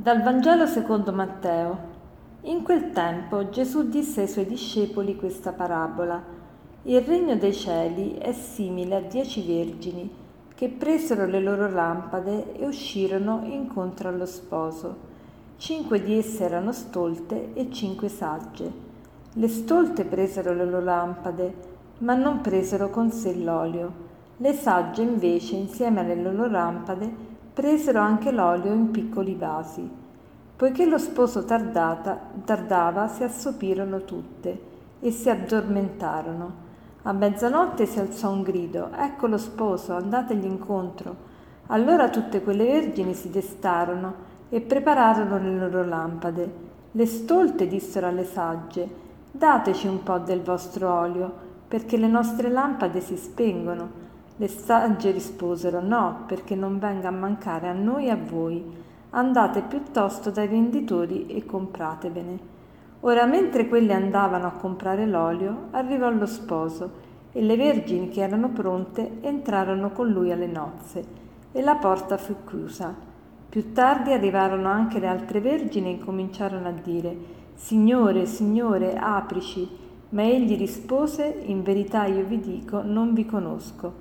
Dal Vangelo secondo Matteo. In quel tempo Gesù disse ai suoi discepoli questa parabola. Il regno dei cieli è simile a dieci vergini che presero le loro lampade e uscirono incontro allo sposo. Cinque di esse erano stolte e cinque sagge. Le stolte presero le loro lampade, ma non presero con sé l'olio. Le sagge invece, insieme alle loro lampade, presero anche l'olio in piccoli vasi. Poiché lo sposo tardata, tardava, si assopirono tutte e si addormentarono. A mezzanotte si alzò un grido, ecco lo sposo, andategli incontro. Allora tutte quelle vergini si destarono e prepararono le loro lampade. Le stolte dissero alle sagge, dateci un po' del vostro olio, perché le nostre lampade si spengono. Le sagge risposero no, perché non venga a mancare a noi e a voi. Andate piuttosto dai venditori e compratevene. Ora mentre quelle andavano a comprare l'olio, arrivò lo sposo e le vergini che erano pronte entrarono con lui alle nozze e la porta fu chiusa. Più tardi arrivarono anche le altre vergini e incominciarono a dire Signore, Signore, aprici. Ma egli rispose In verità io vi dico, non vi conosco.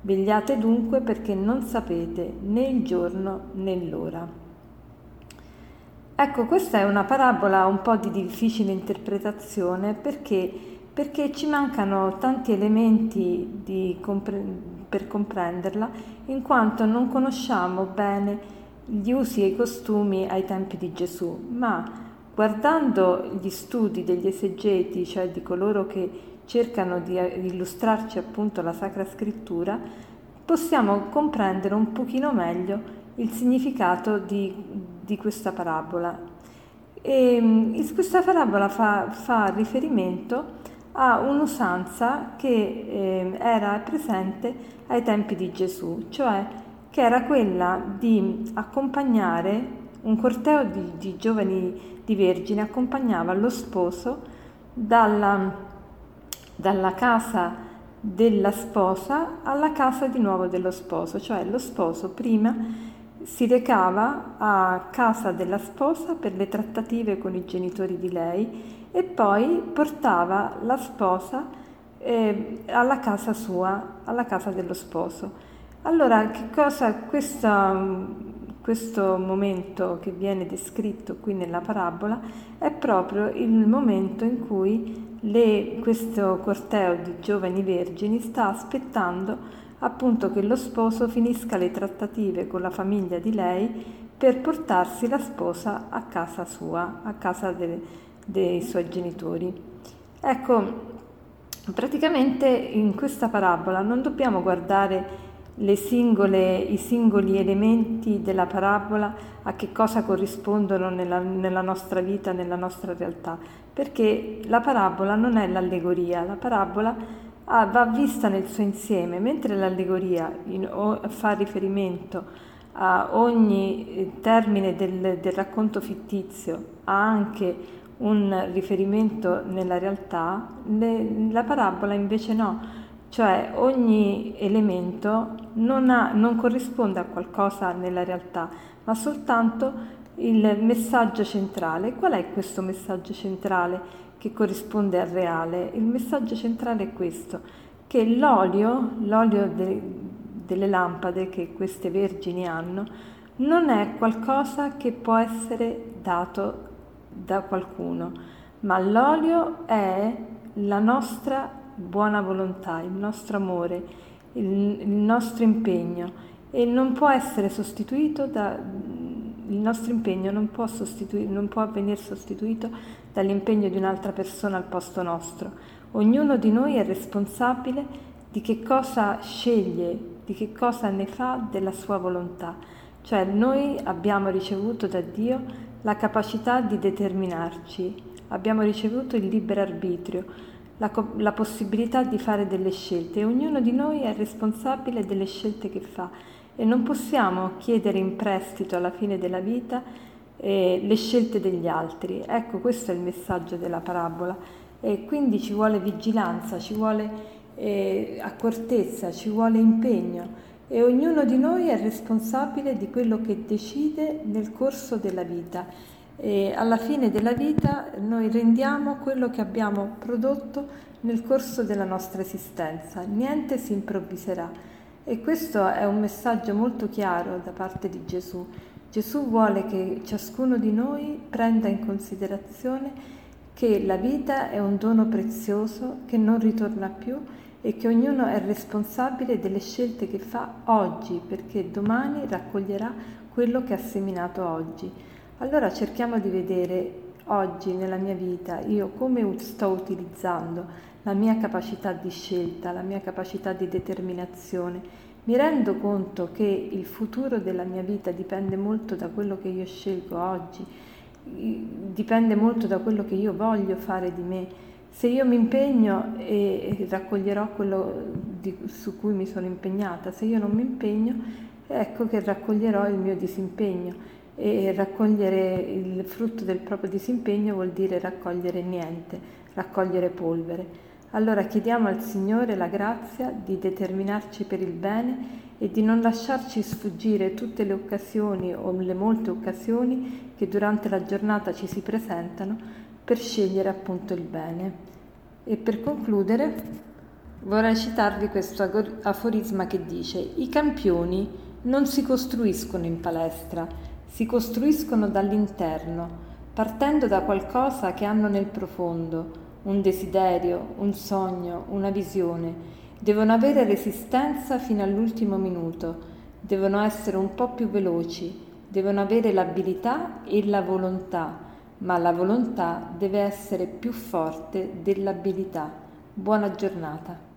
Vegliate dunque perché non sapete né il giorno né l'ora. Ecco, questa è una parabola un po' di difficile interpretazione perché, perché ci mancano tanti elementi compre- per comprenderla, in quanto non conosciamo bene gli usi e i costumi ai tempi di Gesù, ma guardando gli studi degli esegeti, cioè di coloro che cercano di illustrarci appunto la Sacra Scrittura, possiamo comprendere un pochino meglio il significato di, di questa parabola. E, ehm, questa parabola fa, fa, riferimento a un'usanza che eh, era presente ai tempi di Gesù, cioè che era quella di accompagnare un corteo di, di giovani di vergini, accompagnava lo sposo dalla dalla casa della sposa alla casa di nuovo dello sposo, cioè lo sposo prima si recava a casa della sposa per le trattative con i genitori di lei e poi portava la sposa eh, alla casa sua, alla casa dello sposo. Allora, che cosa questa, questo momento che viene descritto qui nella parabola è proprio il momento in cui le, questo corteo di giovani vergini sta aspettando appunto che lo sposo finisca le trattative con la famiglia di lei per portarsi la sposa a casa sua, a casa de, dei suoi genitori. Ecco, praticamente in questa parabola non dobbiamo guardare singole, i singoli elementi della parabola a che cosa corrispondono nella, nella nostra vita, nella nostra realtà, perché la parabola non è l'allegoria, la parabola ah, va vista nel suo insieme, mentre l'allegoria in, o, fa riferimento a ogni eh, termine del, del racconto fittizio, ha anche un riferimento nella realtà, le, la parabola invece no, cioè ogni elemento non, ha, non corrisponde a qualcosa nella realtà, ma soltanto il messaggio centrale. Qual è questo messaggio centrale che corrisponde al reale? Il messaggio centrale è questo, che l'olio, l'olio de, delle lampade che queste vergini hanno, non è qualcosa che può essere dato da qualcuno, ma l'olio è la nostra buona volontà, il nostro amore, il, il nostro impegno e non può essere sostituito da, il nostro impegno non può, non può venire sostituito dall'impegno di un'altra persona al posto nostro. Ognuno di noi è responsabile di che cosa sceglie, di che cosa ne fa della sua volontà. Cioè noi abbiamo ricevuto da Dio la capacità di determinarci, abbiamo ricevuto il libero arbitrio, la, la possibilità di fare delle scelte e ognuno di noi è responsabile delle scelte che fa e non possiamo chiedere in prestito alla fine della vita eh, le scelte degli altri. Ecco, questo è il messaggio della parabola. E quindi ci vuole vigilanza, ci vuole eh, accortezza, ci vuole impegno. E ognuno di noi è responsabile di quello che decide nel corso della vita. E alla fine della vita noi rendiamo quello che abbiamo prodotto nel corso della nostra esistenza, niente si improvviserà. E questo è un messaggio molto chiaro da parte di Gesù. Gesù vuole che ciascuno di noi prenda in considerazione che la vita è un dono prezioso che non ritorna più e che ognuno è responsabile delle scelte che fa oggi, perché domani raccoglierà quello che ha seminato oggi. Allora cerchiamo di vedere oggi nella mia vita io come sto utilizzando la mia capacità di scelta, la mia capacità di determinazione. Mi rendo conto che il futuro della mia vita dipende molto da quello che io scelgo oggi, dipende molto da quello che io voglio fare di me se io mi impegno e raccoglierò quello di, su cui mi sono impegnata, se io non mi impegno, ecco che raccoglierò il mio disimpegno. E raccogliere il frutto del proprio disimpegno vuol dire raccogliere niente, raccogliere polvere. Allora chiediamo al Signore la grazia di determinarci per il bene e di non lasciarci sfuggire tutte le occasioni o le molte occasioni che durante la giornata ci si presentano per scegliere appunto il bene. E per concludere vorrei citarvi questo aforisma che dice i campioni non si costruiscono in palestra, si costruiscono dall'interno, partendo da qualcosa che hanno nel profondo, un desiderio, un sogno, una visione. Devono avere resistenza fino all'ultimo minuto, devono essere un po' più veloci, devono avere l'abilità e la volontà ma la volontà deve essere più forte dell'abilità. Buona giornata.